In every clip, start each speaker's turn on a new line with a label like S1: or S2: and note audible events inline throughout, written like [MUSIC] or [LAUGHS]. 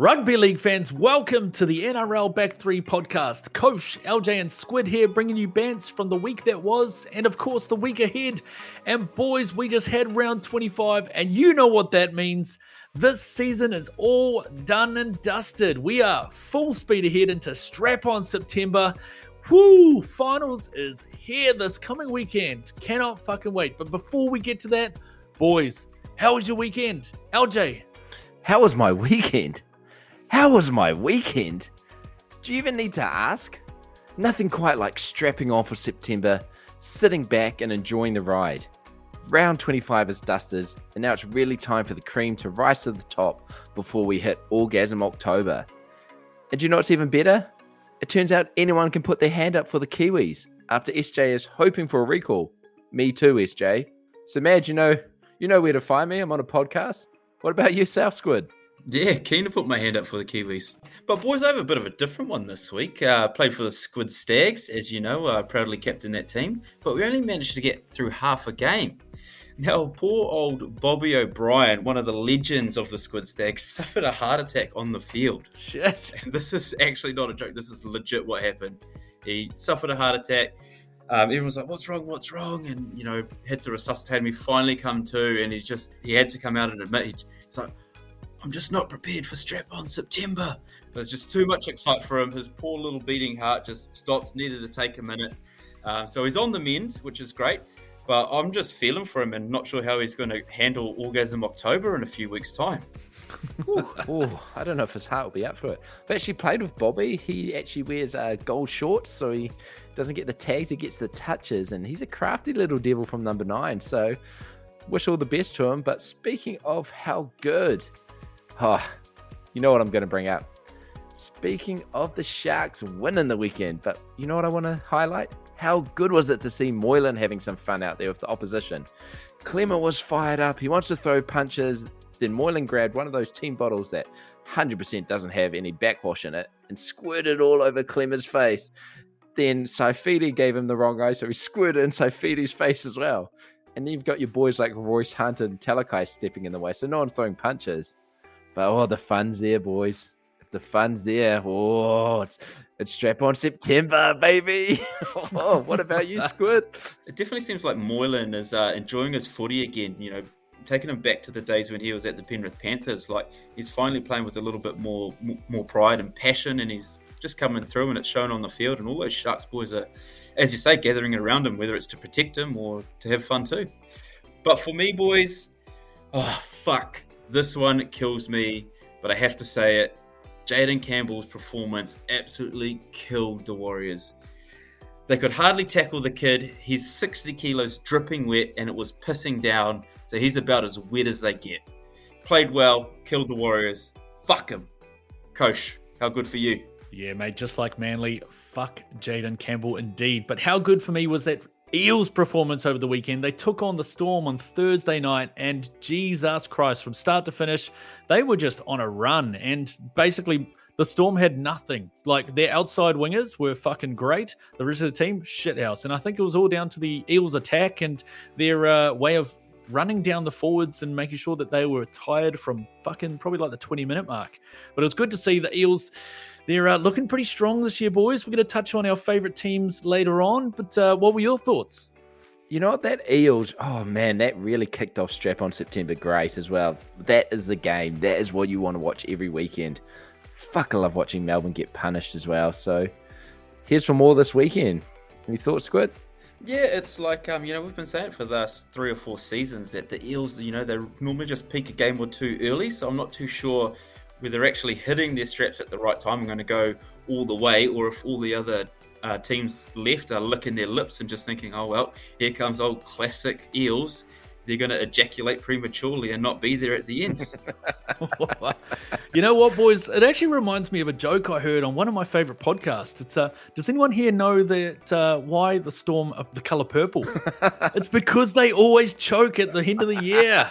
S1: Rugby League fans, welcome to the NRL Back 3 podcast. Coach, LJ, and Squid here bringing you bants from the week that was and, of course, the week ahead. And, boys, we just had round 25, and you know what that means. This season is all done and dusted. We are full speed ahead into strap on September. Woo! Finals is here this coming weekend. Cannot fucking wait. But before we get to that, boys, how was your weekend? LJ.
S2: How was my [LAUGHS] weekend? How was my weekend? Do you even need to ask? Nothing quite like strapping on for September, sitting back and enjoying the ride. Round 25 is dusted, and now it's really time for the cream to rise to the top before we hit Orgasm October. And do you know what's even better? It turns out anyone can put their hand up for the Kiwis after SJ is hoping for a recall. Me too, SJ. So, Mad, you know, you know where to find me. I'm on a podcast. What about yourself, Squid?
S3: Yeah, keen to put my hand up for the Kiwis. But boys, I have a bit of a different one this week. Uh, played for the Squid Stags, as you know, uh, proudly captain that team. But we only managed to get through half a game. Now, poor old Bobby O'Brien, one of the legends of the Squid Stags, [LAUGHS] suffered a heart attack on the field.
S1: Shit.
S3: And [LAUGHS] this is actually not a joke. This is legit what happened. He suffered a heart attack. Um, everyone's like, "What's wrong? What's wrong?" And you know, had to resuscitate him. He finally come to, and he's just he had to come out and admit. He's like, I'm just not prepared for strap on September. There's just too much excitement for him. His poor little beating heart just stopped, needed to take a minute. Um, so he's on the mend, which is great. But I'm just feeling for him and not sure how he's going to handle Orgasm October in a few weeks' time.
S2: oh, I don't know if his heart will be up for it. I've actually played with Bobby. He actually wears uh, gold shorts, so he doesn't get the tags, he gets the touches, and he's a crafty little devil from number nine. So, wish all the best to him. But speaking of how good, Oh, you know what I'm going to bring up. Speaking of the Sharks winning the weekend, but you know what I want to highlight? How good was it to see Moylan having some fun out there with the opposition? Klemmer was fired up. He wants to throw punches. Then Moylan grabbed one of those team bottles that 100% doesn't have any backwash in it and squirted it all over Klemmer's face. Then Saifiti gave him the wrong eye, so he squirted in Saifiti's face as well. And then you've got your boys like Royce Hunter and Talakai stepping in the way, so no one's throwing punches. But oh, the fun's there, boys. If the fun's there, oh, it's, it's strap on September, baby. [LAUGHS] oh, what about you, [LAUGHS] Squid?
S3: It definitely seems like Moylan is uh, enjoying his footy again. You know, taking him back to the days when he was at the Penrith Panthers. Like he's finally playing with a little bit more more pride and passion, and he's just coming through, and it's shown on the field. And all those Sharks boys are, as you say, gathering around him, whether it's to protect him or to have fun too. But for me, boys, oh fuck, this one kills me, but I have to say it. Jayden Campbell's performance absolutely killed the Warriors. They could hardly tackle the kid. He's 60 kilos dripping wet and it was pissing down, so he's about as wet as they get. Played well, killed the Warriors. Fuck him. Coach, how good for you?
S1: Yeah, mate, just like Manly, fuck Jayden Campbell indeed. But how good for me was that Eels performance over the weekend. They took on the Storm on Thursday night, and Jesus Christ, from start to finish, they were just on a run. And basically, the Storm had nothing. Like their outside wingers were fucking great. The rest of the team, shithouse. And I think it was all down to the Eels' attack and their uh, way of running down the forwards and making sure that they were tired from fucking probably like the 20 minute mark. But it was good to see the Eels they're uh, looking pretty strong this year, boys. We're going to touch on our favourite teams later on, but uh, what were your thoughts?
S2: You know what? That Eels, oh man, that really kicked off Strap on September great as well. That is the game. That is what you want to watch every weekend. Fuck, I love watching Melbourne get punished as well. So here's for more this weekend. Any thoughts, Squid?
S3: Yeah, it's like um, you know we've been saying for the last three or four seasons that the Eels, you know, they normally just peak a game or two early. So I'm not too sure whether they're actually hitting their straps at the right time and going to go all the way, or if all the other uh, teams left are licking their lips and just thinking, oh, well, here comes old classic Eels they're going to ejaculate prematurely and not be there at the end. [LAUGHS] [LAUGHS]
S1: you know what, boys? It actually reminds me of a joke I heard on one of my favorite podcasts. It's uh, does anyone here know that uh, why the storm of the color purple? [LAUGHS] it's because they always choke at the end of the year.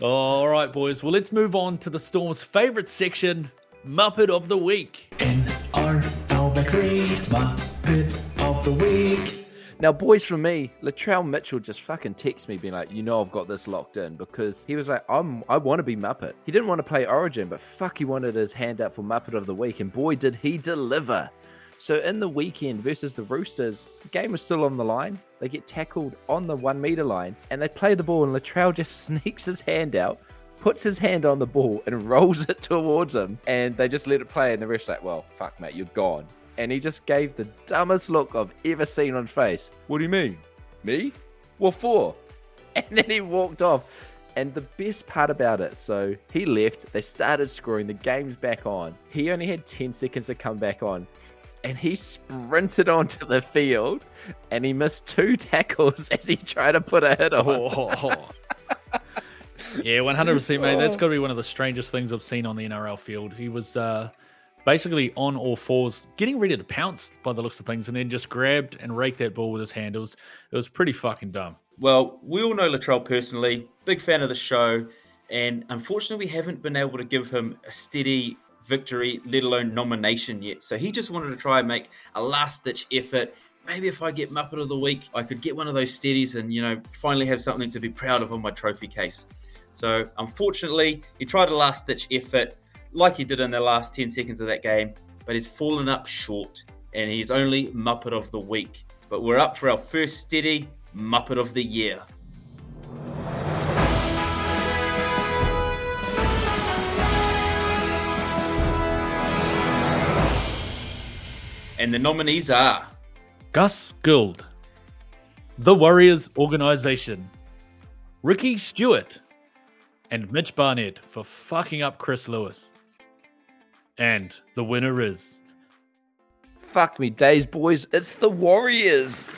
S1: All right, boys. Well, let's move on to the storm's favorite section, Muppet of the Week.
S4: NRL Back 3 Muppet of the Week.
S2: Now, boys, for me, Latrell Mitchell just fucking texts me being like, you know, I've got this locked in because he was like, I'm, I want to be Muppet. He didn't want to play Origin, but fuck, he wanted his hand out for Muppet of the Week, and boy, did he deliver. So in the weekend versus the Roosters, the game was still on the line. They get tackled on the one meter line, and they play the ball, and Latrell just [LAUGHS] sneaks his hand out, puts his hand on the ball, and rolls it [LAUGHS] towards him, and they just let it play, and the ref's like, well, fuck, mate, you're gone and he just gave the dumbest look I've ever seen on face. What do you mean? Me? What for? [LAUGHS] And then he walked off. And the best part about it, so he left, they started scoring, the game's back on. He only had 10 seconds to come back on. And he sprinted [LAUGHS] onto the field and he missed two [LAUGHS] tackles as he tried to put a hit on.
S1: Oh. yeah, 100%, mate. That's got to be one of the strangest things I've seen on the NRL field. He was uh, basically on all fours, getting ready to pounce by the looks of things, and then just grabbed and raked that ball with his hand. It was, it was pretty fucking dumb.
S3: Well, we all know Latrell personally, big fan of the show, and unfortunately, we haven't been able to give him a steady victory, let alone nomination yet. So he just wanted to try and make a last ditch effort. Maybe if I get Muppet of the Week, I could get one of those steadies and, you know, finally have something to be proud of on my trophy case. So unfortunately, he tried a last ditch effort like he did in the last 10 seconds of that game, but he's fallen up short and he's only Muppet of the Week. But we're up for our first steady Muppet of the Year. And the nominees are
S1: Gus Gould, The Warriors Organization, Ricky Stuart, and Mitch Barnett for fucking up Chris Lewis. And the winner is.
S2: Fuck me days, boys. It's the Warriors.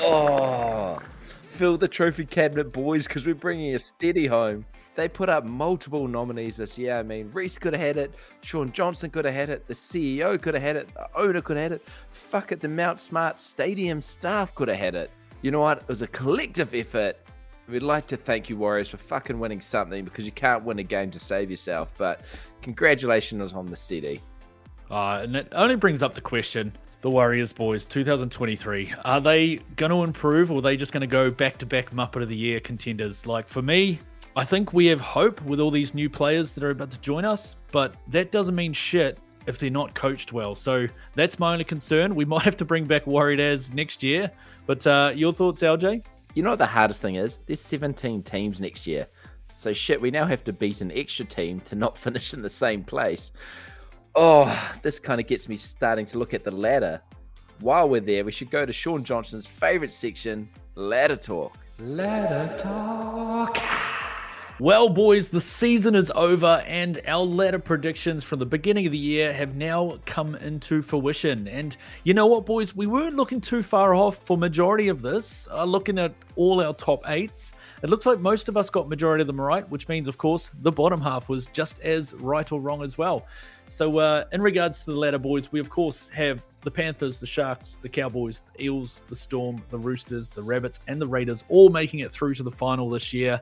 S2: oh, fill the trophy cabinet, boys, because we're bringing a steady home. They put up multiple nominees this year. I mean, Reece could have had it, Shaun Johnson could have had it, the CEO could have had it, the owner could have had it. Fuck it, the Mount Smart Stadium staff could have had it. You know what? It was a collective effort. We'd like to thank you, Warriors, for fucking winning something because you can't win a game to save yourself. But congratulations on the steady.
S1: Uh, and it only brings up the question the Warriors boys 2023 are they going to improve or are they just going to go back to back Muppet of the Year contenders? Like for me, I think we have hope with all these new players that are about to join us, but that doesn't mean shit if they're not coached well. So that's my only concern. We [LAUGHS] might have to bring back Warriors next year. But uh, your thoughts, LJ?
S2: You know what the hardest thing is? There's 17 teams next year. So shit, we now have to beat an extra team to not [LAUGHS] finish in the same place. Oh, this kind of gets me starting to look at the ladder. While we're there, we should go to Shaun Johnson's favorite section, ladder talk. Ladder talk.
S1: Well, boys, the season is over, and our ladder predictions from the beginning of the year have now come into fruition. And you know what, boys? We weren't looking too far off for majority of this. Uh, looking at all our top eights, it looks like most of us got majority of them right, which means, of course, the bottom half was just as right or wrong as well. So, uh, in regards to the ladder, boys, we of course have the Panthers, the Sharks, the Cowboys, the Eels, the Storm, the Roosters, the Rabbits, and the Raiders all making it through to the final this year.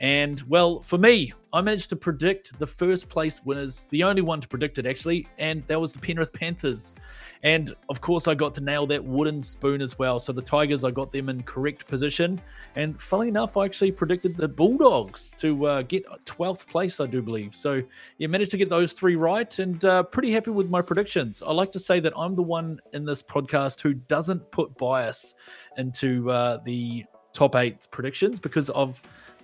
S1: And well, for me, I managed to predict the first place winners, the only one to predict it actually, and that was the Penrith Panthers. And of course, I got to nail that wooden spoon as well. So the Tigers, I got them in correct position. And funnily enough, I actually predicted the Bulldogs to uh, get 12th place, I do believe. So you managed to get those three right and uh, pretty happy with my predictions. I like to say that I'm the one in this podcast who doesn't put bias into uh, the top eight predictions because of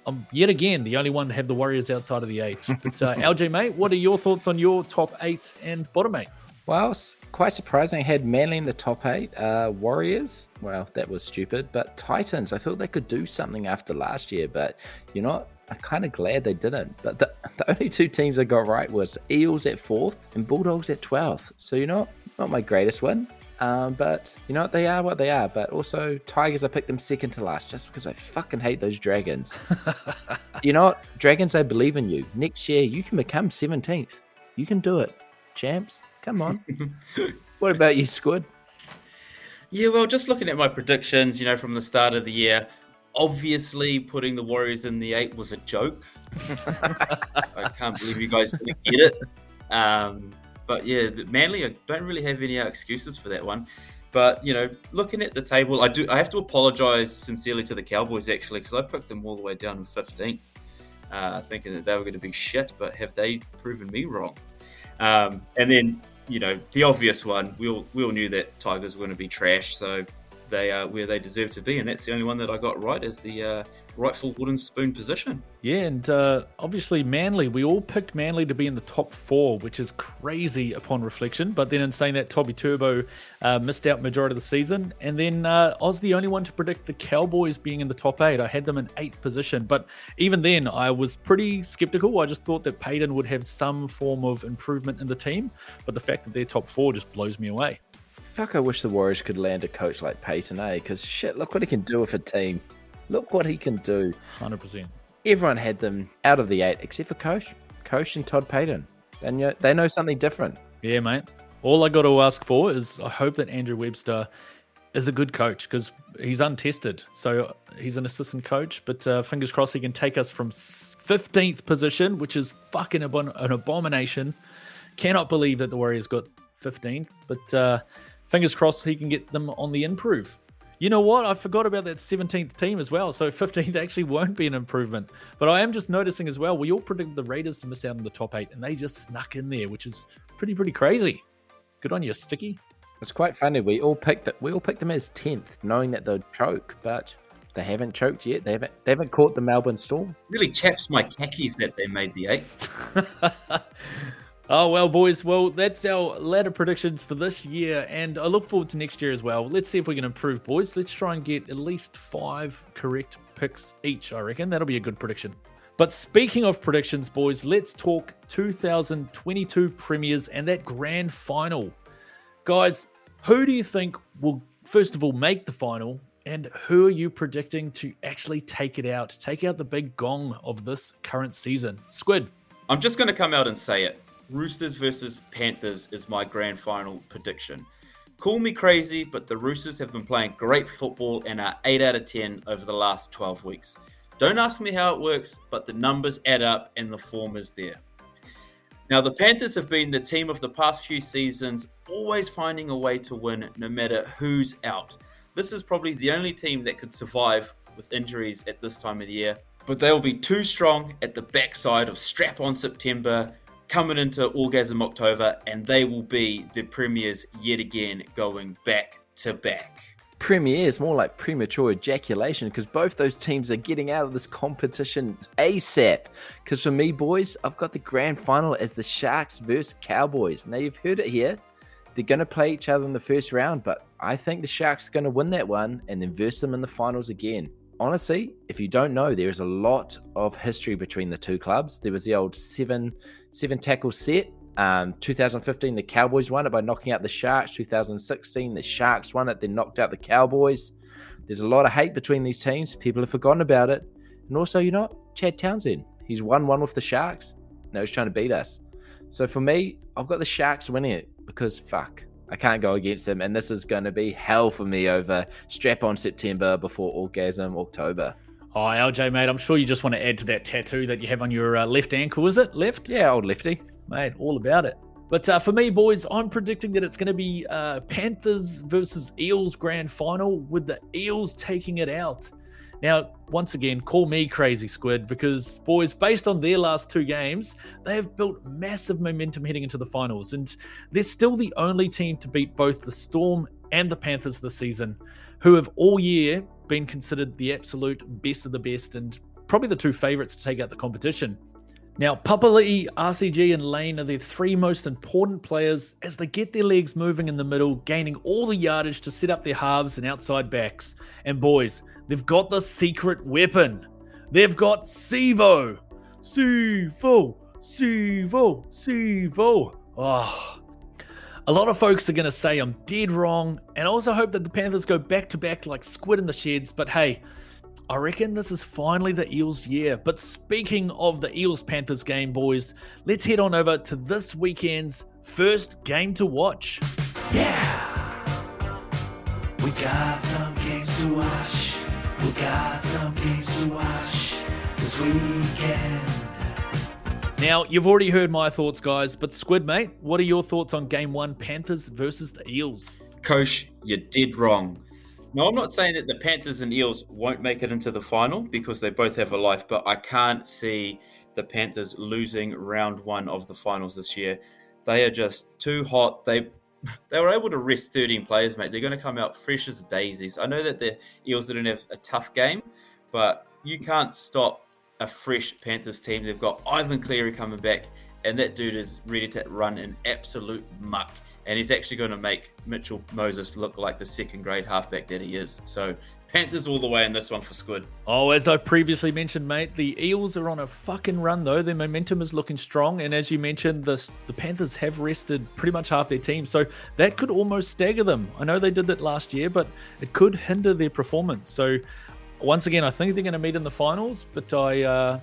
S1: I'm yet again the only one to have the Warriors outside of the eight. [LAUGHS] But uh, LJ, mate, what are your thoughts on your top eight and bottom eight?
S2: Well, quite surprising. I had Manly in the top eight. Uh, Warriors, well, that was stupid. But Titans, I thought they could do something after last year. But you know? I'm kind of glad they didn't. But the, [LAUGHS] the only two teams I got right was Eels at fourth and Bulldogs at 12th. So, you know, not my greatest win. Um, but you know what? They are what they are. But also, Tigers, I picked them second to last just because I fucking hate those Dragons. [LAUGHS] you know what? Dragons, I believe in you. Next year, you can become 17th. You can do it. Champs, come on. [LAUGHS] what about you, Squid?
S3: Yeah, well, just looking at my predictions, you know, from the start of the year, obviously putting the Warriors in the eight was a joke. [LAUGHS] I can't believe you guys didn't get it. Um, but yeah, Manly, I don't really have any excuses for that one. But you know, looking at the table, I do. I have to apologise sincerely to the Cowboys actually because I picked them all the way down in fifteenth, uh, thinking that they were going to be shit. But have they proven me wrong? Um, and then you know, the obvious one, we all we all knew that Tigers were going to be trash. So they are where they deserve to be, and that's the only one that I got right is the uh, rightful wooden spoon position.
S1: Yeah, and uh, obviously Manly, we all picked Manly to be in the top four, which is crazy upon reflection. But then in saying that, Toby Turbo uh, missed out majority of the season, and then uh, I was the only one to predict the Cowboys being in the top eight. I had them in eighth position, but even then I was pretty skeptical. I just thought that Payten would have some form of improvement in the team, but the fact that they're top four just blows me away.
S2: Fuck, I wish the Warriors could land a coach like Payten, eh? Because shit, look what he can do with a team. Look what he can do.
S1: 100%.
S2: Everyone had them out of the eight except for Coach. Coach and Todd Payten. And know, they know something different.
S1: Yeah, mate. All I got to ask for is I hope that Andrew Webster is a good coach because he's untested. So he's an assistant coach, but uh, fingers crossed he can take us from 15th position, which is fucking an abomination. Cannot believe that the Warriors got 15th, but uh, fingers crossed he can get them on the improve. You know what? I forgot about that 17th team as well. So [LAUGHS] 15th actually won't be an improvement. But I am just noticing as well, we all predicted the Raiders to miss out on the top eight, and they just snuck in there, which is pretty, pretty crazy. Good on you, Sticky.
S2: It's quite funny. We all picked that. We all picked them as 10th, knowing that they'd choke, but they haven't choked yet. They haven't. They haven't caught the Melbourne Storm.
S3: Really chaps my khakis that they made the eight. [LAUGHS]
S1: Oh, well, boys. Well, that's our ladder predictions for this year. And I look forward to next year as well. Let's see if we can improve, boys. Let's try and get at least five correct picks each, I reckon. That'll be a good prediction. But speaking of predictions, boys, let's talk 2022 premiers and that grand final. Guys, who do you think will, first of all, make the final? And who are you predicting to actually take it out, take out the big gong of this current season? Squid.
S3: I'm just going to come out and say it. Roosters versus Panthers is my grand final prediction. Call me crazy, but the Roosters have been playing great football and are 8 out of 10 over the last 12 weeks. Don't ask me how it works, but the numbers add up and the form is there. Now, the Panthers have been the team of the past few seasons, always finding a way to win no matter who's out. This is probably the only team that could survive with injuries at this time of the year, but they'll be too strong at the backside of strap on September coming into Orgasm October, and they will be the premiers yet again going back to back.
S2: Premier is more like premature ejaculation because both those teams are getting out of this competition ASAP. Because for me, boys, I've got the grand final as the Sharks versus Cowboys. Now, you've heard it here. They're going to play each other in the first round, but I think the Sharks are going to win that one and then verse them in the finals again honestly, if you don't know, there is a lot of history between the two clubs. There was the old seven seven tackle set. Um, 2015, the Cowboys won it by knocking out the Sharks. 2016, the Sharks won it, then knocked out the Cowboys. There's a lot of hate between these teams. People have forgotten about it. And also, you know, Chad Townsend, he's won one with the Sharks. Now he's trying to beat us. So for me, I've got the Sharks winning it because fuck, I can't go against them, and this is going to be hell for me over strap on September before orgasm October.
S1: Oh, LJ, mate, I'm sure you just want to add to that tattoo that you have on your uh, left ankle, is it? Left?
S2: Yeah, old lefty.
S1: Mate, all about it. But uh, for me, boys, I'm predicting that it's going to be uh, Panthers versus Eels grand final with the Eels taking it out. Now, once again, call me crazy squid because, boys, based on their last two games, they have built massive momentum heading into the finals. And they're still the only team to beat both the Storm and the Panthers this season, who have all year been considered the absolute best of the best and probably the two favourites to take out the competition. Now, Papali'i, RCG, and Lane are their three most important players as they get their legs moving in the middle, gaining all the yardage to set up their halves and outside backs. And boys, They've got the secret weapon. They've got Sivo. Sivo. Sivo. Sivo. Oh. A lot of folks are going to say I'm dead wrong, and I also hope that the Panthers go back to back like squid in the sheds. But hey, I reckon this is finally the Eels' year. But speaking of the Eels Panthers game, boys, let's head on over to this weekend's first game to watch. Yeah! We got some games to watch. We got some games to watch this weekend. Now, you've already heard my thoughts, guys, but Squid, mate, what are your thoughts on game one, Panthers versus the Eels?
S3: Coach, you did wrong. No, I'm not saying that the Panthers and Eels won't make it into the final because they both have a life, but I can't see the Panthers losing round one of the finals this year. They are just too hot. They [LAUGHS] they were able to rest 13 players, mate. They're going to come out fresh as daisies. I know that the Eels didn't have a tough game, but you can't stop a fresh Panthers team. They've got Ivan Cleary coming back, and that dude is ready to run an absolute muck. And he's actually going to make Mitchell Moses look like the second grade halfback that he is. So Panthers all the way in this one for Squid.
S1: Oh, as I previously mentioned, mate, the Eels are on a fucking run though. Their momentum is looking strong, and as you mentioned, the the Panthers have rested pretty much half their team, so that could almost stagger them. I know they did it last year, but it could hinder their performance. So once again, I think they're going to meet in the finals, but I, uh,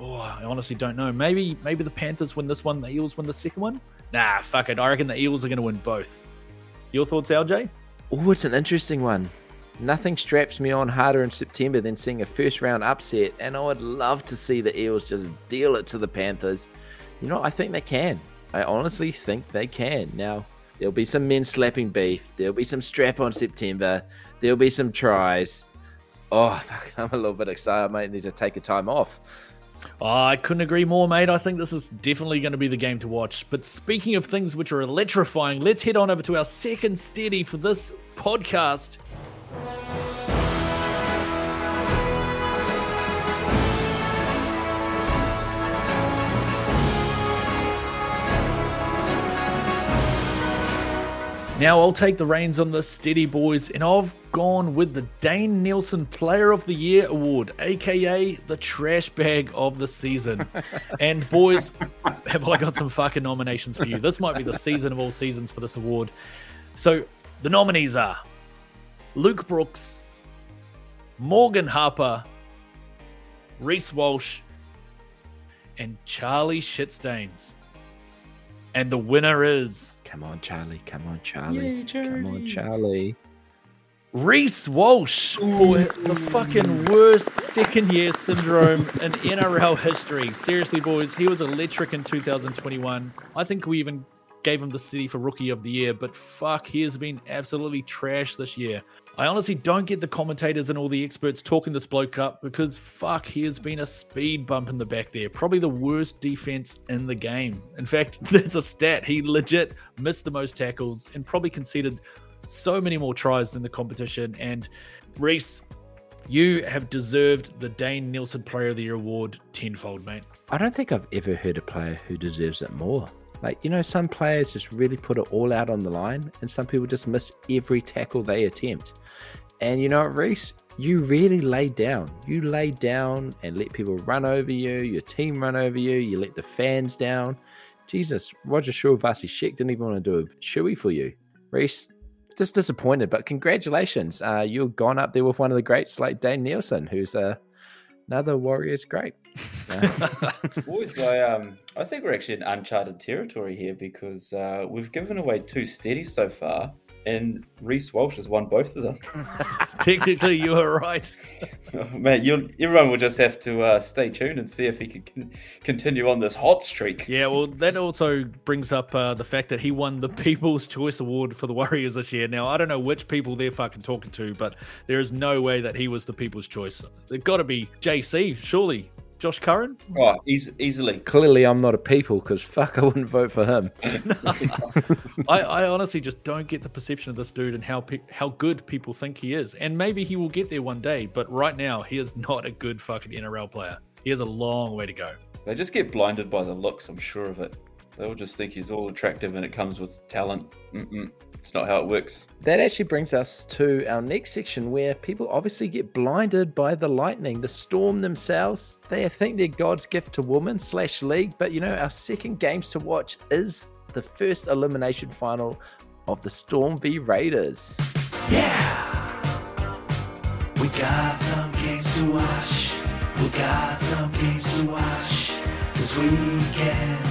S1: oh, I honestly don't know. Maybe, maybe the Panthers win this one, the Eels win the second one. Nah, fuck it. I reckon the Eels are going to win both. Your thoughts, LJ?
S2: Oh, it's an interesting one. Nothing straps me on harder in September than seeing a first round upset, and I would love to see the Eels just deal it to the Panthers. You know, I think they can. I honestly think they can. Now, there'll be some men slapping beef, there'll be some strap on September, there'll be some tries oh, [LAUGHS] I'm a little bit excited. I might need to take a time off.
S1: Oh, I couldn't agree more, mate. I think this is definitely going to be the game to watch. But speaking of things which are electrifying, let's head on over to our second steady for this podcast. Now I'll take the reins on this steady, boys, and I've gone with the Dane Nielsen Player of the Year award, aka the trash bag of the season. [LAUGHS] and boys, have I got some fucking nominations for you? This might be the season of all seasons for this award. So the nominees are Luke Brooks, Morgan Harper, Reece Walsh, and Charlie Shitstains. And the winner is
S2: Come on, Charlie. Come on, Charlie. Yay, Charlie. Come on, Charlie.
S1: Reece Walsh for the fucking worst second year syndrome in NRL history. Seriously, boys, he was electric in 2021. I think we even gave him the city for rookie of the year, but fuck, he has been absolutely trash this year. I honestly don't get the commentators and all the experts talking this bloke up because fuck, he has been a speed bump in the back there. Probably the worst defense in the game. In fact, [LAUGHS] that's a stat. He legit missed the most tackles and probably conceded so many more tries than the competition. And Reece, you have deserved the Dane Nielsen Player of the Year award tenfold, mate.
S2: I don't think I've ever heard a player who deserves it more. Like, you know, some players just really put it all out on the line, and some people just miss every tackle they attempt. And you know Reece? You really laid down. You laid down and let people run over you, your team run over you, you let the fans down. Jesus, Roger Vasi Sheck didn't even want to do a shoey for you. Reece, just disappointed, but congratulations. Uh, you've gone up there with one of the greats like Dane Nielsen, who's uh, another Warriors great.
S3: Boys, I um, I think we're actually in uncharted territory here because uh, we've given away two steadies so far, and Reece Walsh has won both of them. [LAUGHS] [LAUGHS]
S1: Technically, you are right.
S3: oh, man, you everyone will just have to uh, stay tuned and see if he can con- continue on this hot streak.
S1: Yeah, well, that also brings up uh, the fact that he won the People's Choice Award for the Warriors this year. Now, I don't know which people they're fucking talking to, but there is no way that he was the People's Choice. It got to be JC, surely. Josh Curran?
S3: Oh, he's easily.
S2: Clearly, I'm not a people because fuck, [LAUGHS] I wouldn't vote for him. [LAUGHS]
S1: I, I, honestly just don't get the perception of this dude and how pe- how good people think he is. And maybe he will get there one day, but right now, he is not a good fucking NRL player. He has a long way to go.
S3: They just get blinded by the looks, I'm sure of it. They'll just think he's all attractive and it comes with talent. Mm-mm. It's not how it works.
S2: That actually brings us to our next section where people obviously get blinded by the lightning, the storm themselves. They think they're God's gift to woman slash league, but you know, our second games to watch is the first elimination final of the Storm v Raiders.
S4: Yeah! We got some games to watch. We got some games to watch this weekend.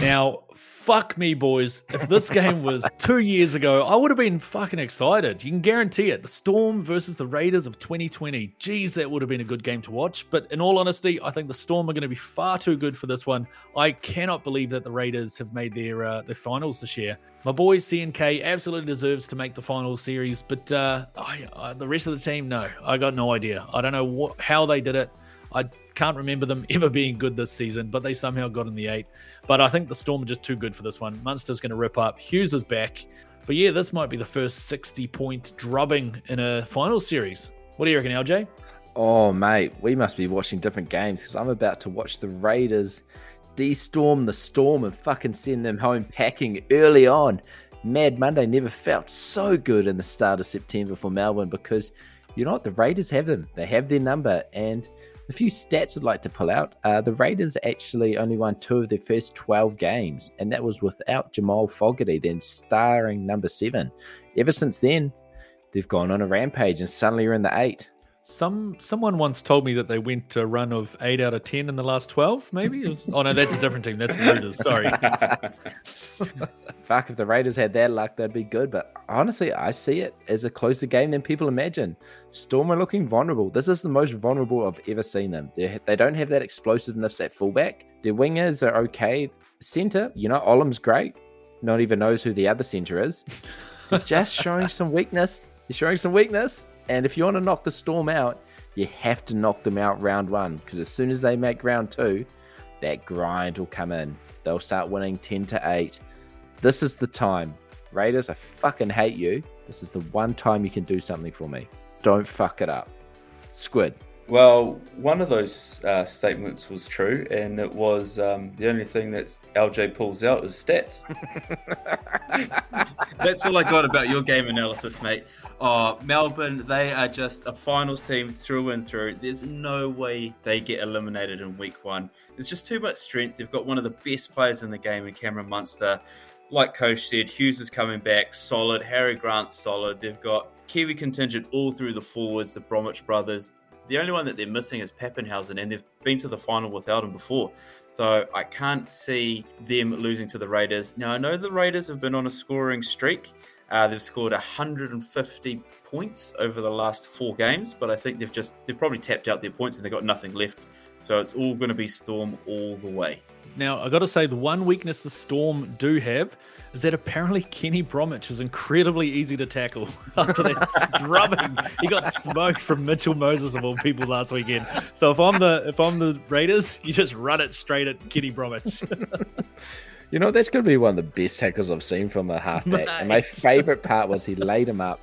S1: Now, fuck me, boys. If this game was [LAUGHS] two years ago, I would have been fucking excited. You can guarantee it. The Storm versus the Raiders of 2020. Geez, that would have been a good game to watch. But in all honesty, I think the Storm are going to be far too good for this one. I cannot believe that the Raiders have made their uh, their finals this year. My boy CNK absolutely deserves to make the final series, but uh, I, uh, the rest of the team, no, I got no idea. I don't know what, how they did it. I can't remember them [LAUGHS] ever being good this season, but they somehow got in the eight. But I think the Storm are just too good for this one. Munster's going to rip up. Hughes is back. But yeah, this might be the first 60 point drubbing in a final series. What do you reckon, LJ?
S2: Oh, mate, we must be watching different games because I'm about to watch the Raiders de-storm the storm and fucking send them home packing early on. Mad Monday never felt so good in the start of September for Melbourne because you know what? The Raiders have them. They have their number. And a few stats I'd like to pull out. Uh, the Raiders actually only won two of their first 12 games, and that was without Jamal Fogarty, then starring number seven. Ever since then, they've gone on a rampage and suddenly you're in the eight.
S1: Some someone once told me that they went a run of eight out of ten in the last twelve. Maybe. Was, oh no, that's a different team. That's the Raiders. Sorry. [LAUGHS]
S2: Fuck, if the Raiders had that luck, that'd be good. But honestly, I see it as a closer game than people imagine. Storm are looking vulnerable. This is the most vulnerable I've ever seen them. They, they don't have that explosiveness at fullback. Their wingers are okay. Center, you know, Olam's great. Not even knows who the other center is. They're just showing some weakness. They're showing some weakness. And if you want to knock the Storm out, you have to knock them out round one because as soon as they make round two, that grind will come in. They'll start winning 10 to 8. This is the time. Raiders, I fucking hate you. This is the one time you can do something for me. Don't fuck it up. Squid.
S3: Well, one of those uh, statements was true, and it was um, the only thing that LJ pulls out is stats. [LAUGHS] That's all I got about your game analysis, mate. Oh, Melbourne, they are just a finals team through and through. There's no way they get eliminated in week one. There's just too much strength. They've got one of the best players in the game in Cameron Munster. Like Coach said, Hughes is coming back solid. Harry Grant solid. They've got Kiwi contingent all through the forwards, the Bromwich brothers. The only one that they're missing is Papenhuyzen, and they've been to the final without him before. So I can't see them losing to the Raiders. Now, I know the Raiders have been on a scoring streak. Uh, they've scored 150 points over the last four games, but I think they've just they've probably tapped out their points and they've got nothing left. So it's all going to be Storm all the way.
S1: Now I got to say the one weakness the Storm do have is that apparently Kenny Bromwich is incredibly easy to tackle [LAUGHS] after that drubbing. He got smoked from Mitchell Moses of all people last weekend. So if I'm the if I'm the Raiders, you just run it straight at Kenny Bromwich. [LAUGHS]
S2: You know, that's going to be one of the best tackles I've seen from a halfback. And my [LAUGHS] favorite part was he laid him up.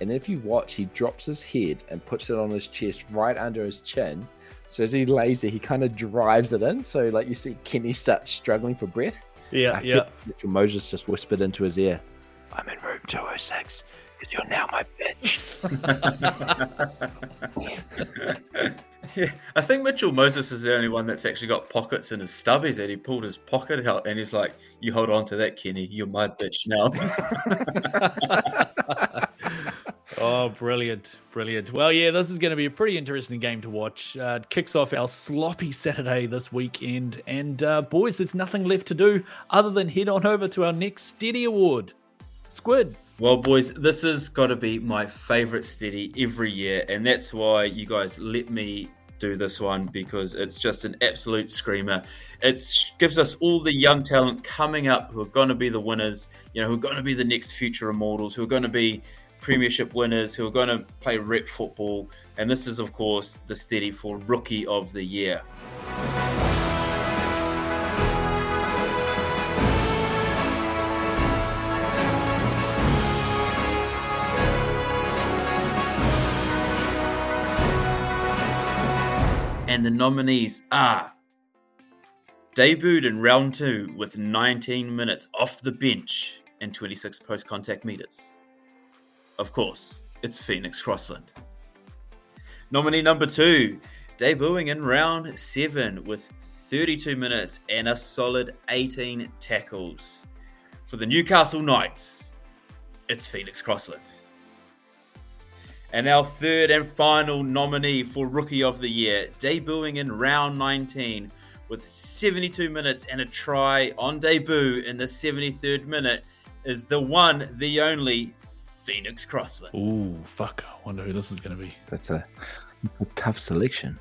S2: And if you watch, he drops his head and puts it on his chest right under his chin. So as he lays there, he kind of drives it in. So, like, you see Kenny start struggling for breath.
S1: Yeah,
S2: I
S1: yeah.
S2: Mitchell Moses just whispered into his ear, I'm in room 206 because you're now my bitch. [LAUGHS]
S3: Yeah, I think Mitchell Moses is the only one that's actually got pockets in his stubbies that he pulled his pocket out and he's like, You hold on to that, Kenny. You're my bitch now. [LAUGHS]
S1: oh, brilliant. Brilliant. Well, yeah, this is going to be a pretty interesting game to watch. Uh, it kicks off our sloppy Saturday this weekend. And, uh, boys, there's nothing left to do other than head on over to our next Steady Award. Squid.
S3: Well, boys, this has got to be my favorite steady every year, and that's why you guys let me do this one because it's just an absolute screamer. It gives us all the young talent coming up who are going to be the winners, you know, who are going to be the next future immortals, who are going to be premiership winners, who are going to play rep football. And this is, of course, the steady for rookie of the year. And the nominees are debuted in round two with 19 minutes off the bench and 26 post contact meters. Of course, it's Phoenix Crossland. Nominee number two, debuting in round seven with 32 minutes and a solid 18 tackles. For the Newcastle Knights, it's Phoenix Crossland. And our third and final nominee for Rookie of the Year, debuting in round 19 with 72 minutes and a try on debut in the 73rd minute is the one, the only Phoenix Crossland.
S1: Ooh, fuck. I wonder who this is going to be.
S2: That's a, a tough selection.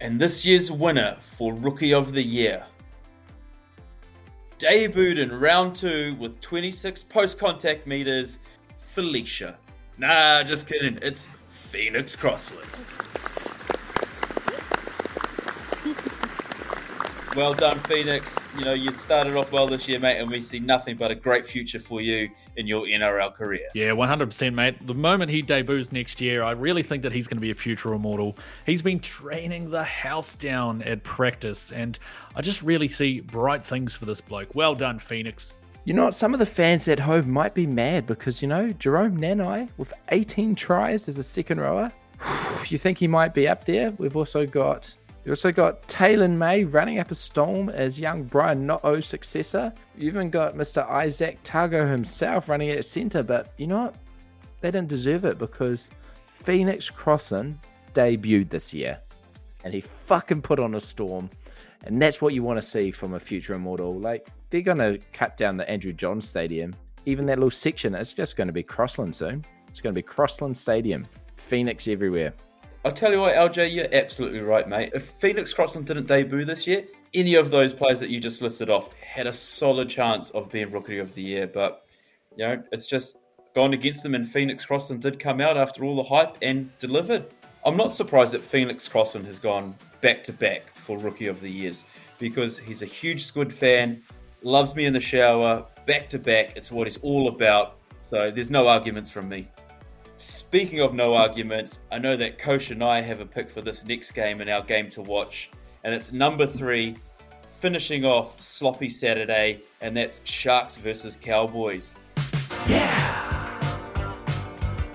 S3: And this year's winner for Rookie of the Year debuted in round two with 26 post contact meters, Felicia. Nah, just kidding. It's Phoenix Crossley. Well done, Phoenix. You know, you started off well this year, mate, and we see nothing but a great future for you in your NRL career.
S1: Yeah, 100%, mate. The moment he debuts next year, I really think that he's going to be a future immortal. He's been training the house down at practice, and I just really see bright things for this bloke. Well done, Phoenix.
S2: You know what? Some of the fans at home might be mad because, you know, Jerome Nanai with 18 tries as a second rower. [SIGHS] You think he might be up there? We've also got you also got Taylor May running up a storm as young Brian To'o's successor. You even got Mr. Izack Tago himself running at centre, but you know what? They didn't deserve it because Phoenix Crossland debuted this year and he fucking put on a storm. And that's what you want to see from a future immortal. Like, they're going to cut down the Andrew Johns Stadium. Even that little section, it's just going to be Crossland soon. It's going to be Crossland Stadium. Phoenix everywhere.
S3: I'll tell you what, LJ, you're absolutely right, mate. If Phoenix Crossland didn't debut this year, any of those players that you just listed off had a solid chance of being Rookie of the Year. But, you know, it's just gone against them, and Phoenix Crossland did come out after all the hype and delivered. I'm not surprised that Phoenix Crossland has gone back to back for Rookie of the Years because he's a huge Squid fan, loves me in the shower, back to back. It's what he's all about. So there's no arguments from me. Speaking of no arguments, I know that Coach and I have a pick for this next game in our game to watch, and it's number three, finishing off Sloppy Saturday, and that's Sharks versus Cowboys.
S4: Yeah!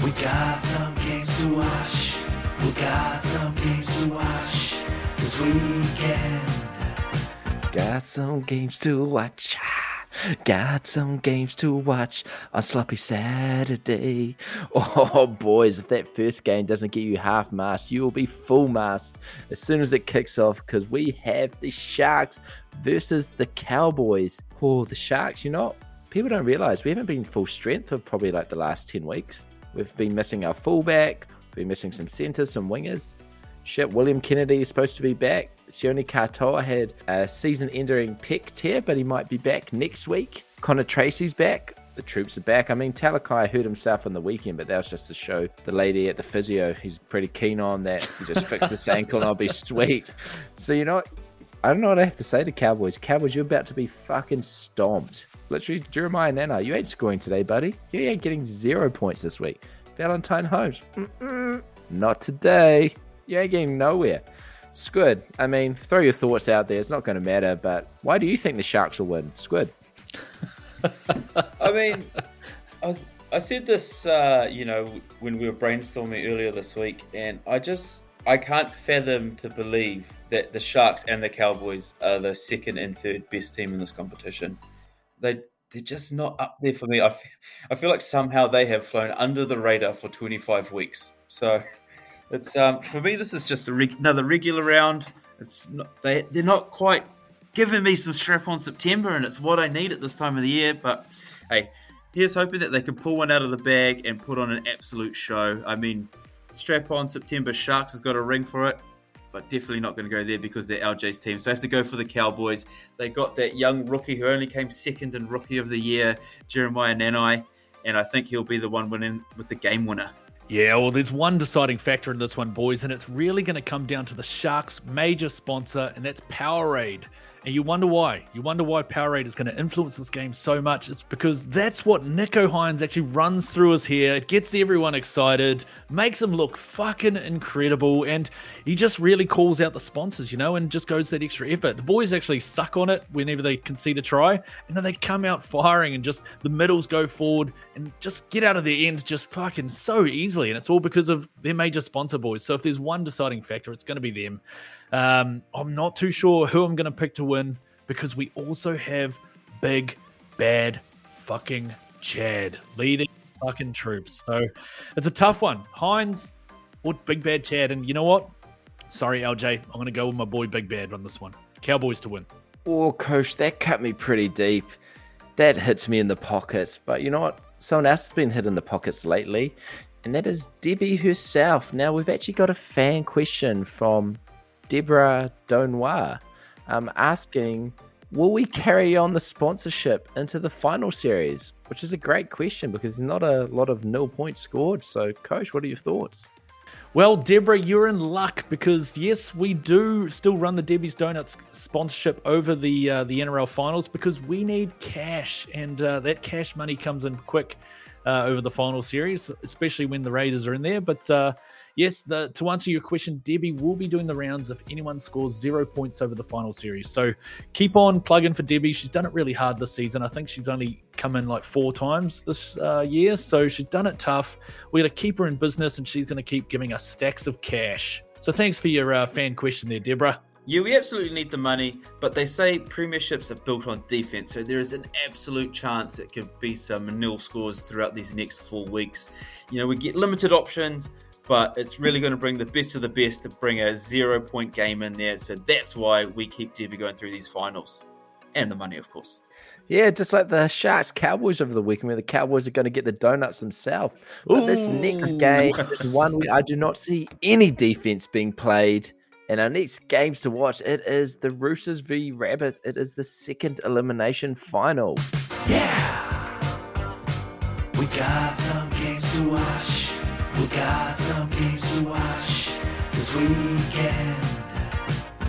S4: We got some games to watch. We got some games to watch this weekend.
S2: Got some games to watch. [SIGHS] Got some games to watch on Sloppy Saturday. [LAUGHS] Oh, boys, if that first game doesn't get you half mast, you will be full mast as soon as it kicks off because we have the Sharks versus the Cowboys. Oh, the Sharks, you know, people don't realize we haven't been full strength for probably like the last 10 weeks. We've been missing our fullback, we've been missing some centers, some wingers. Shit, William Kennedy is supposed to be back. Sione Katoa had a season ending pec tear, but he might be back next week. Connor Tracey's back. The troops are back. I mean, Talakai hurt himself on the weekend, but that was just to show the lady at the physio. He's pretty keen on that. He just fix this ankle and I'll be sweet. So, you know? I don't know what I have to say to Cowboys. Cowboys, you're about to be fucking stomped. Literally, Jeremiah Nanai, you ain't scoring today, buddy. You ain't getting zero points this week. Valentine Holmes, Mm-mm, not today. You ain't getting nowhere. Squid, I mean, throw your thoughts out there. It's not going to matter, but why do you think the Sharks will win? Squid.
S3: I mean, I, was, I said this, uh, you know, when we were brainstorming earlier this week, and I just I can't fathom to believe that the Sharks and the Cowboys are the second and third best team in this competition. They they're just not up there for me. I feel, I feel like somehow they have flown under the radar for 25 weeks. So it's um, for me. This is just reg- another regular round. It's not, they they're not quite giving me some strap on September, and it's what I need at this time of the year. But hey, here's hoping that they can pull one out of the bag and put on an absolute show. I mean, strap on September Sharks has got a ring for it, but definitely not going to go there because they're LJ's team. So I have to go for the Cowboys. They got that young rookie who only came second in Rookie of the Year, Jeremiah Nanai, and I think he'll be the one winning with the game winner.
S1: Yeah, well, there's one deciding factor in this one, boys, and it's really going to come down to the Sharks' major sponsor, and that's Powerade. And you wonder why. You wonder why Powerade is going to influence this game so much. It's because that's what Nicho Hynes actually runs through us here. It gets everyone excited, makes them look fucking incredible, and he just really calls out the sponsors, you know, and just goes that extra effort. The boys actually suck on it whenever they concede a try, and then they come out firing and just the middles go forward and just get out of the end just fucking so easily. And it's all because of their major sponsor boys. So if there's one deciding factor, it's going to be them. Um, I'm not too sure who I'm going to pick to win because we also have big, bad, fucking Chad leading fucking troops. So it's a tough one. Hynes or Big Bad Chad. And you know what? Sorry, LJ. I'm going to go with my boy Big Bad on this one. Cowboys to win.
S2: Oh, coach, that cut me pretty deep. That hits me in the pockets. But you know what? Someone else has been hit in the pockets lately, and that is Debbie herself. Now, we've actually got a fan question from Deborah Donois um, asking Will we carry on the sponsorship into the final series? Which is a great question because not a lot of nil points scored. So, coach, what are your thoughts?
S1: Well, Deborah, you're in luck because yes, we do still run the Debbie's Donuts sponsorship over the uh, the NRL finals because we need cash, and uh, that cash money comes in quick uh, over the final series, especially when the Raiders are in there. But uh, yes, the, to answer your question, Debbie will be doing the rounds if anyone scores zero points over the final series. So keep on plugging for Debbie. She's done it really hard this season. I think she's only come in like four times this uh, year, so she's done it tough. We're going to keep her in business, and she's going to keep giving us stacks of cash. So thanks for your uh, fan question there, Deborah.
S3: Yeah, we absolutely need the money, but they say premierships are built on defense, so there is an absolute chance it could be some nil scores throughout these next four weeks. You know, we get limited options, but it's really going to bring the best of the best to bring a zero point game in there. So that's why we keep Debbie going through these finals. And the money, of course.
S2: Yeah, just like the Sharks Cowboys over the weekend, where the Cowboys are going to get the donuts themselves. But this next game [LAUGHS] is one where I do not see any defense being played. And our next games to watch, it is the Roosters v Rabbits. It is the second elimination final.
S4: Yeah. We got some games to watch. We got some games to watch this weekend.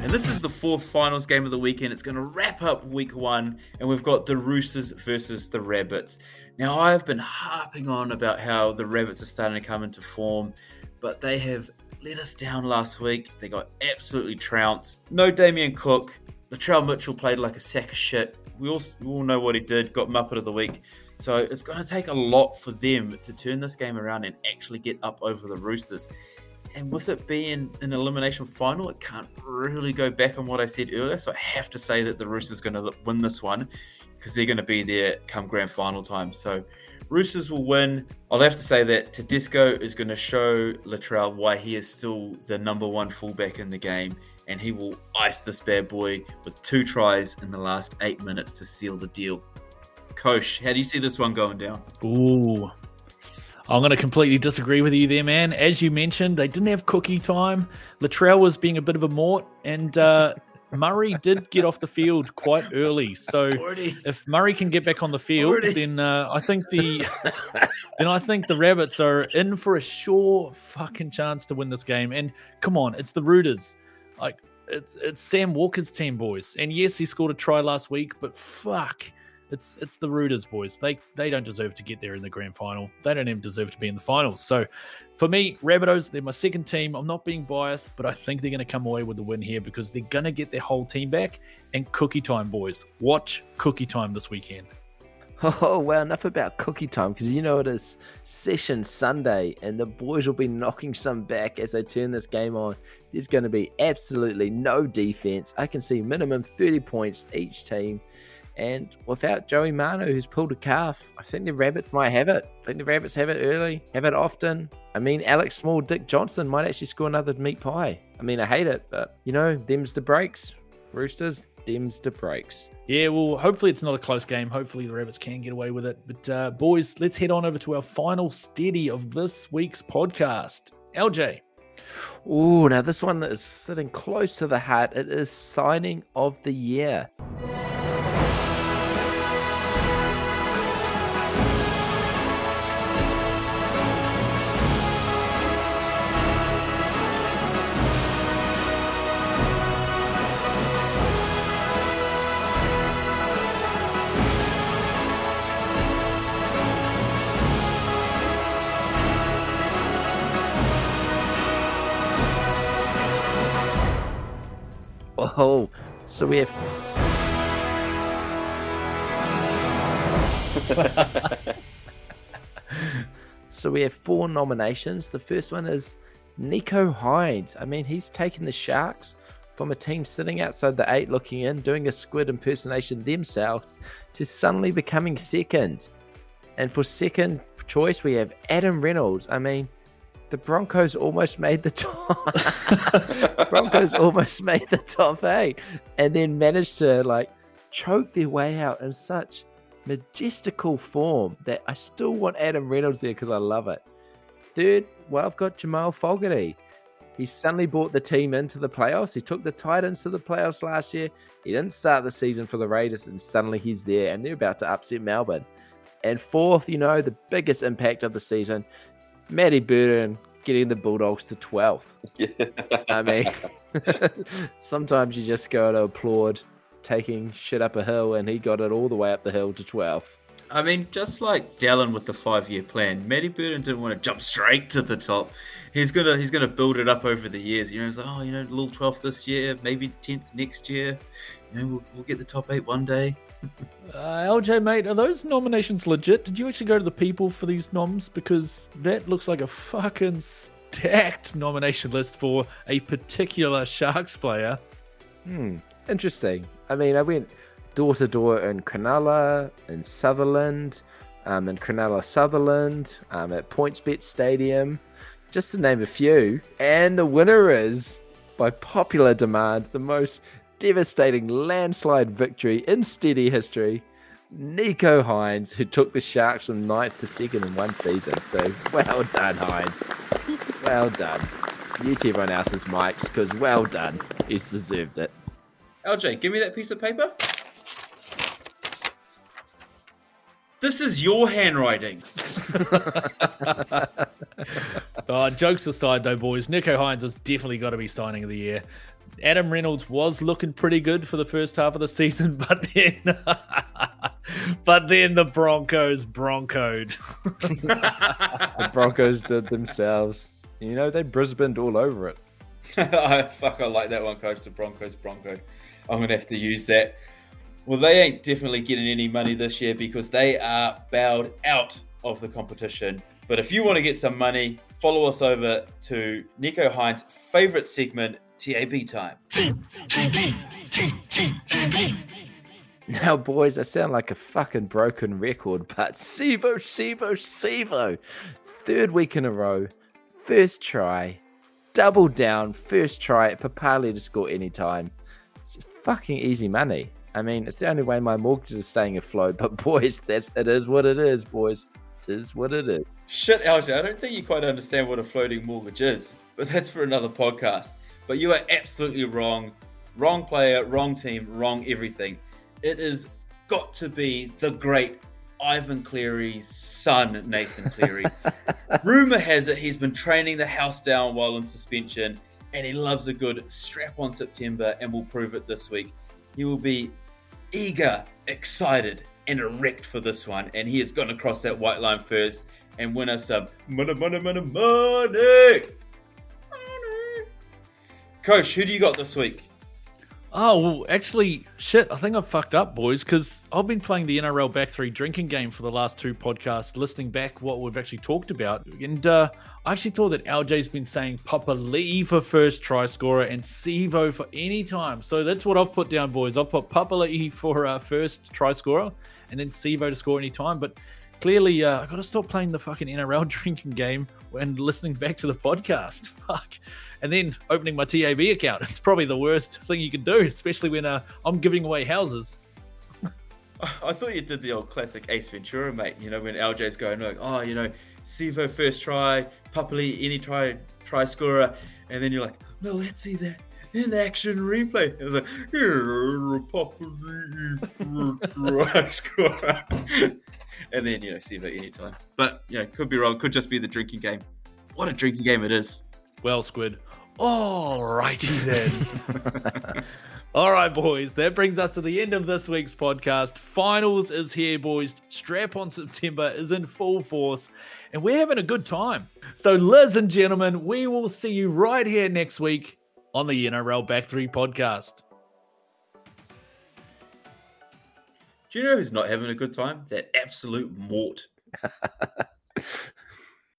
S3: And this is the fourth finals game of the weekend. It's going to wrap up week one, and we've got the Roosters versus the Rabbits. Now, I've been harping on about how the Rabbits are starting to come into form, but they have let us down last week. They got absolutely trounced. No Damien Cook. Latrell Mitchell played like a sack of shit. We all, we all know what he did, got Muppet of the Week. So it's going to take a lot for them to turn this game around and actually get up over the Roosters. And with it being an elimination final, it can't really go back on what I said earlier. So I have to say that the Roosters are going to win this one because they're going to be there come grand final time. So Roosters will win. I'll have to say that Tedesco is going to show Latrell why he is still the number one fullback in the game, and he will ice this bad boy with two tries in the last eight minutes to seal the deal. Kosh, how do you see this one going down?
S1: Ooh. I'm going to completely disagree with you there, man. As you mentioned, they didn't have cookie time. Latrell was being a bit of a mort, and uh, [LAUGHS] Murray did get off the field quite early. So
S3: Already.
S1: if Murray can get back on the field,
S3: Already.
S1: then uh, I think the [LAUGHS] then I think the Rabbits are in for a sure fucking chance to win this game. And come on, it's the Rooters. Like it's it's Sam Walker's team, boys. And yes, he scored a try last week, but fuck. It's it's the Rooters, boys. They they don't deserve to get there in the grand final. They don't even deserve to be in the finals. So, for me, Rabbitohs, they're my second team. I'm not being biased, but I think they're going to come away with the win here because they're going to get their whole team back. And cookie time, boys. Watch cookie time this weekend.
S2: Oh, well, enough about cookie time because you know it is session Sunday and the boys will be knocking some back as they turn this game on. There's going to be absolutely no defense. I can see minimum 30 points each team. And without Joey Manu, who's pulled a calf, I think the Rabbits might have it. I think the Rabbits have it early, have it often. I mean, Alex Small, Dick Johnson might actually score another meat pie. I mean, I hate it, but you know, them's the breaks. Roosters, them's the breaks.
S1: Yeah, well, hopefully it's not a close game. Hopefully the Rabbits can get away with it. But uh, boys, let's head on over to our final steady of this week's podcast. LJ,
S2: Oh, now this one is sitting close to the heart. It is signing of the year. Oh, so we have. [LAUGHS] so we have four nominations. The first one is Nicho Hynes. I mean, he's taken the Sharks from a team sitting outside the eight looking in, doing a squid impersonation themselves, to suddenly becoming second. And for second choice, we have Adam Reynolds. I mean, the Broncos almost made the top. [LAUGHS] Broncos almost made the top eight, and then managed to like choke their way out in such majestical form that I still want Adam Reynolds there because I love it. Third, well, I've got Jamal Fogarty. He suddenly brought the team into the playoffs. He took the Titans to the playoffs last year. He didn't start the season for the Raiders, and suddenly he's there, and they're about to upset Melbourne. And fourth, you know, the biggest impact of the season, Matty Burton getting the Bulldogs to 12th. I mean, [LAUGHS] sometimes you just go to applaud taking shit up a hill, and he got it all the way up the hill to 12th.
S3: I mean, just like Stalin with the five-year plan, Matty Burton didn't want to jump straight to the top. He's gonna he's gonna build it up over the years. You know, he's like, oh, you know, little twelfth this year, maybe tenth next year. You know, we'll, we'll get the top eight one day.
S1: Uh, LJ, mate, are those nominations legit? Did you actually go to the people for these noms? Because that looks like a fucking stacked nomination list for a particular Sharks player.
S2: Hmm, interesting. I mean, I went door to door in Cronulla, in Sutherland, um, in Cronulla Sutherland, um, at PointsBet Stadium, just to name a few. And the winner is, by popular demand, the most devastating landslide victory in steady history. Nicho Hynes, who took the Sharks from ninth to second in one season. So well done, Hynes. Well done. Mute everyone else's mics because well done. He's deserved it.
S3: LJ, give me that piece of paper. This is your handwriting. [LAUGHS]
S1: Uh, jokes aside, though, boys, Nicho Hynes has definitely got to be signing of the year. Adam Reynolds was looking pretty good for the first half of the season, [LAUGHS] but then, [LAUGHS] but then the Broncos broncoed. [LAUGHS]
S2: the Broncos did themselves. You know, they Brisbaned all over it.
S3: Fuck, I like that one, coach. The Broncos broncoed. I'm gonna have to use that. Well, they ain't definitely getting any money this year because they are bowed out of the competition. But if you want to get some money, follow us over to Nicho Hynes' favorite segment, TAB time.
S2: Now, boys, I sound like a fucking broken record, but Sivo, Sivo, Sivo. Third week in a row, first try, double down, first try, Papali'i to score anytime. It's fucking easy money. I mean, it's the only way my mortgage is staying afloat. But [LAUGHS] boys, that's it is what it is, boys. It is what it is.
S3: Shit, LJ, I don't think you quite understand what a floating mortgage is, but that's for another podcast. But you are absolutely wrong. Wrong player, wrong team, wrong everything. It has got to be the great Ivan Cleary's son, Nathan Cleary. [LAUGHS] Rumor has it he's been training the house down while in suspension, and he loves a good strap on September and will prove it this week. He will be eager, excited, and erect for this one, and he is going to cross that white line first and win us some money, money, money, money. money. Coach, who do you got this week?
S1: Oh, well, actually, shit, I think I've fucked up, boys, because I've been playing the NRL Back 3 drinking game for the last two podcasts, listening back what we've actually talked about. And uh, I actually thought that LJ's been saying Papa Lee for first try scorer and Sivo for any time. So that's what I've put down, boys. I've put Papa Lee for uh, first try scorer and then Sivo to score any time. But clearly, uh, i got to stop playing the fucking NRL [LAUGHS] drinking game and listening back to the podcast. [LAUGHS] Fuck and then opening my TAB account. It's probably the worst thing you can do, especially when uh, I'm giving away houses.
S3: I thought you did the old classic Ace Ventura, mate. You know, when LJ's going like, oh, you know, Sivo first try, Papali'i any try try scorer, and then you're like, no, let's see that in action replay. It was like, [LAUGHS] and then you know, Sivo anytime. But you know, could be wrong. Could just be the drinking game. What a drinking game it is.
S1: Well, Squid, all righty then. [LAUGHS] All right, boys, that brings us to the end of this week's podcast. Finals is here, boys. Strap on September is in full force, and we're having a good time. So, ladies and gentlemen, we will see you right here next week on the NRL Back 3 podcast.
S3: Do you know who's not having a good time? That absolute mort. [LAUGHS]